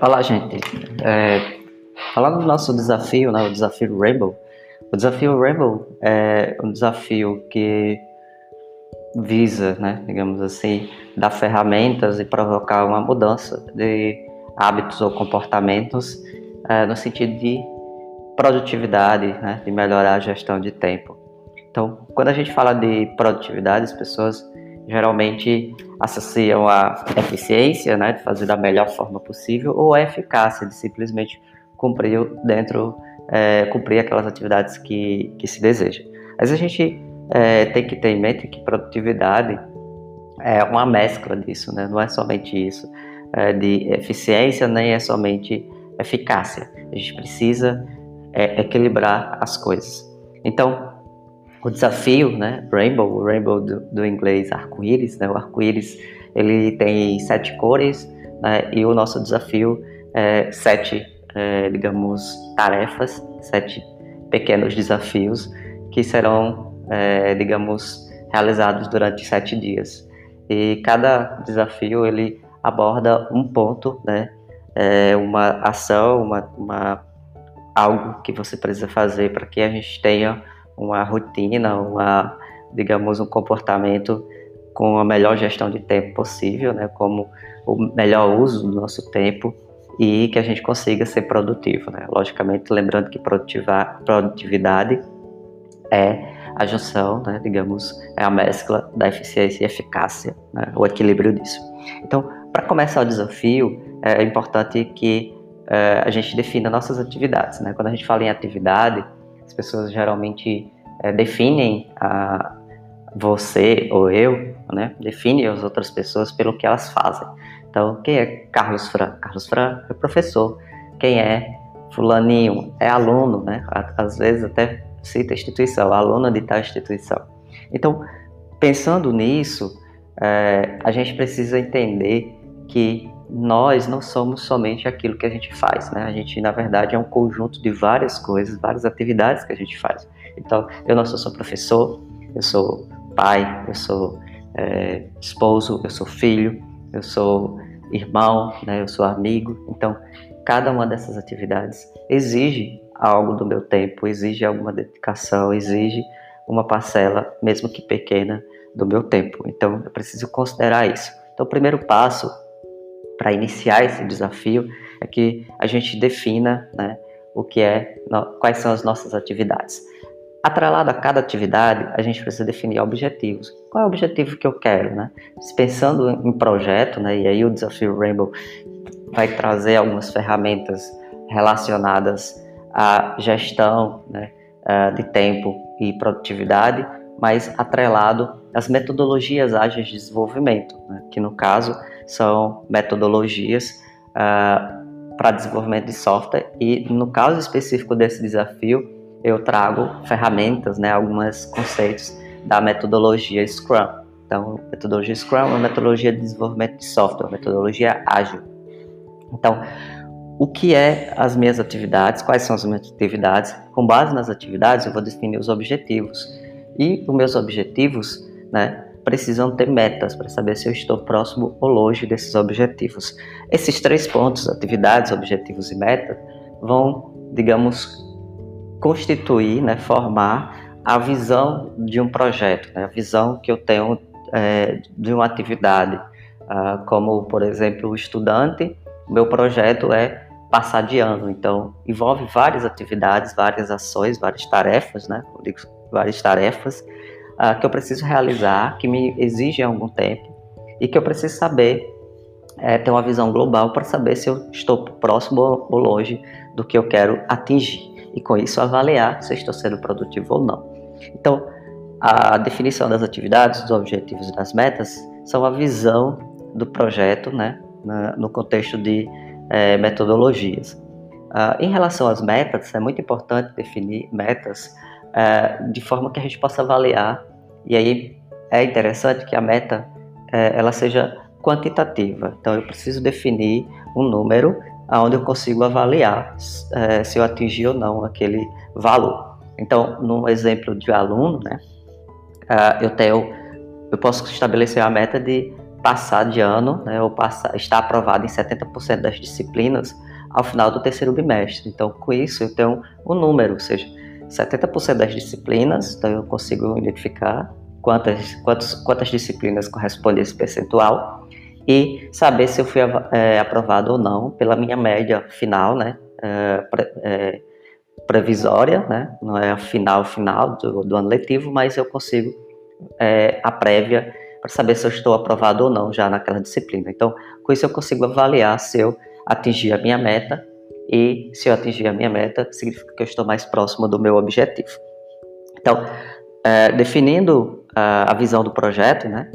Olá, gente. É, falando do nosso desafio, né, o desafio Rainbow. O desafio Rainbow é um desafio que visa, né, digamos assim, dar ferramentas e provocar uma mudança de hábitos ou comportamentos é, no sentido de produtividade, né, de melhorar a gestão de tempo. Então, quando a gente fala de produtividade, as pessoas geralmente associam a eficiência, né, de fazer da melhor forma possível, ou a eficácia, de simplesmente cumprir dentro, é, cumprir aquelas atividades que, que se deseja. Mas a gente é, tem que ter em mente que produtividade é uma mescla disso, né? não é somente isso, é, de eficiência, nem é somente eficácia. A gente precisa é, equilibrar as coisas. Então, o desafio, né, Rainbow, o Rainbow do, do inglês arco-íris, né, o arco-íris ele tem sete cores, né, e o nosso desafio é sete, é, digamos, tarefas, sete pequenos desafios que serão, é, digamos, realizados durante sete dias. E cada desafio ele aborda um ponto, né, é, uma ação, uma, uma algo que você precisa fazer para que a gente tenha uma rotina, uma, digamos, um comportamento com a melhor gestão de tempo possível, né, como o melhor uso do nosso tempo e que a gente consiga ser produtivo, né? Logicamente, lembrando que produtividade é a junção, né, digamos, é a mescla da eficiência e eficácia, né, o equilíbrio disso. Então, para começar o desafio, é importante que é, a gente defina nossas atividades. Né? Quando a gente fala em atividade, as pessoas geralmente é, definem a você ou eu, né? Definem as outras pessoas pelo que elas fazem. Então, quem é Carlos Fran? Carlos Fran é professor. Quem é fulaninho? É aluno, né? Às vezes até cita instituição, aluno de tal instituição. Então, pensando nisso, é, a gente precisa entender que nós não somos somente aquilo que a gente faz, né? A gente, na verdade, é um conjunto de várias coisas, várias atividades que a gente faz. Então, eu não sou só professor, eu sou pai, eu sou é, esposo, eu sou filho, eu sou irmão, né? Eu sou amigo. Então, cada uma dessas atividades exige algo do meu tempo, exige alguma dedicação, exige uma parcela, mesmo que pequena, do meu tempo. Então, eu preciso considerar isso. Então, o primeiro passo para iniciar esse desafio é que a gente defina né, o que é, quais são as nossas atividades. Atrelado a cada atividade, a gente precisa definir objetivos. Qual é o objetivo que eu quero, né? Pensando em projeto, né? E aí o desafio Rainbow vai trazer algumas ferramentas relacionadas à gestão, né? Eh, de tempo e produtividade, mas atrelado às metodologias ágeis de desenvolvimento, né? que no caso são metodologias uh, para desenvolvimento de software e no caso específico desse desafio eu trago ferramentas, né, alguns conceitos da metodologia Scrum. Então, metodologia Scrum é uma metodologia de desenvolvimento de software, metodologia ágil. Então, o que é as minhas atividades, quais são as minhas atividades? Com base nas atividades, eu vou definir os objetivos. E os meus objetivos, né, precisam ter metas para saber se eu estou próximo ou longe desses objetivos. Esses três pontos, atividades, objetivos e metas, vão, digamos, constituir, né, formar a visão de um projeto, né, a visão que eu tenho é, de uma atividade. Ah, como, por exemplo, o estudante, meu projeto é passar de ano, então envolve várias atividades, várias ações, várias tarefas, né, várias tarefas, uh, que eu preciso realizar, que me exigem algum tempo e que eu preciso saber, é, ter uma visão global para saber se eu estou próximo ou longe do que eu quero atingir e com isso avaliar se estou sendo produtivo ou não. Então, a definição das atividades, dos objetivos e das metas são a visão do projeto, né, na, no contexto de é, metodologias. Uh, em relação às metas, é muito importante definir metas é, de forma que a gente possa avaliar. E aí é interessante que a meta é, ela seja quantitativa. Então eu preciso definir um número aonde eu consigo avaliar é, se eu atingi ou não aquele valor. Então, no exemplo de aluno, né, eu tenho, eu posso estabelecer a meta de passar de ano, né, ou passar, estar aprovado em 70% das disciplinas ao final do terceiro bimestre. Então, com isso, eu tenho um número, ou seja, 70% das disciplinas, então eu consigo identificar quantas, quantas, quantas disciplinas correspondem a esse percentual e saber se eu fui é, aprovado ou não pela minha média final, né, é, é, previsória, né, não é a final final do, do ano letivo, mas eu consigo a prévia para saber se eu estou aprovado ou não já naquela disciplina. Então, com isso eu consigo avaliar se eu atingir a minha meta e se eu atingir a minha meta, significa que eu estou mais próximo do meu objetivo. Então, é, definindo a visão do projeto, né,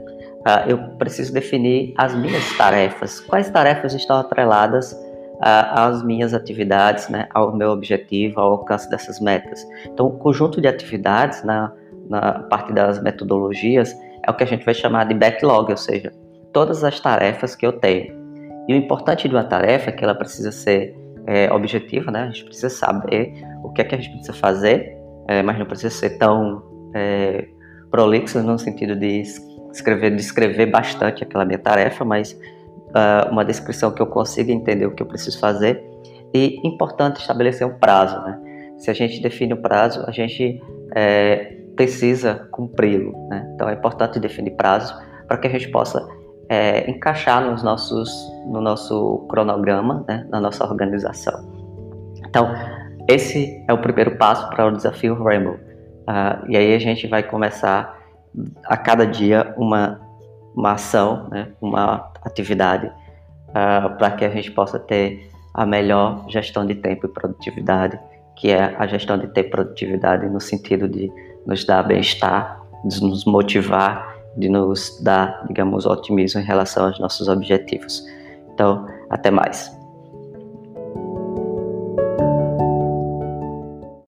eu preciso definir as minhas tarefas. Quais tarefas estão atreladas às minhas atividades, né, ao meu objetivo, ao alcance dessas metas. Então, o conjunto de atividades na, na parte das metodologias é o que a gente vai chamar de backlog, ou seja, todas as tarefas que eu tenho. E o importante de uma tarefa é que ela precisa ser é, objetiva, né? A gente precisa saber o que é que a gente precisa fazer, é, mas não precisa ser tão é, prolixo no sentido de escrever, descrever bastante aquela minha tarefa, mas uh, uma descrição que eu consiga entender o que eu preciso fazer. E importante estabelecer um prazo, né? Se a gente define o um prazo, a gente é, precisa cumpri-lo, né? Então é importante definir prazo para que a gente possa é, encaixar nos nossos, no nosso cronograma, né, na nossa organização. Então, esse é o primeiro passo para o desafio Rainbow. Uh, e aí a gente vai começar a cada dia uma, uma ação, né, uma atividade, uh, para que a gente possa ter a melhor gestão de tempo e produtividade, que é a gestão de tempo e produtividade no sentido de nos dar bem-estar, nos motivar de nos dar, digamos, otimismo em relação aos nossos objetivos. Então, até mais.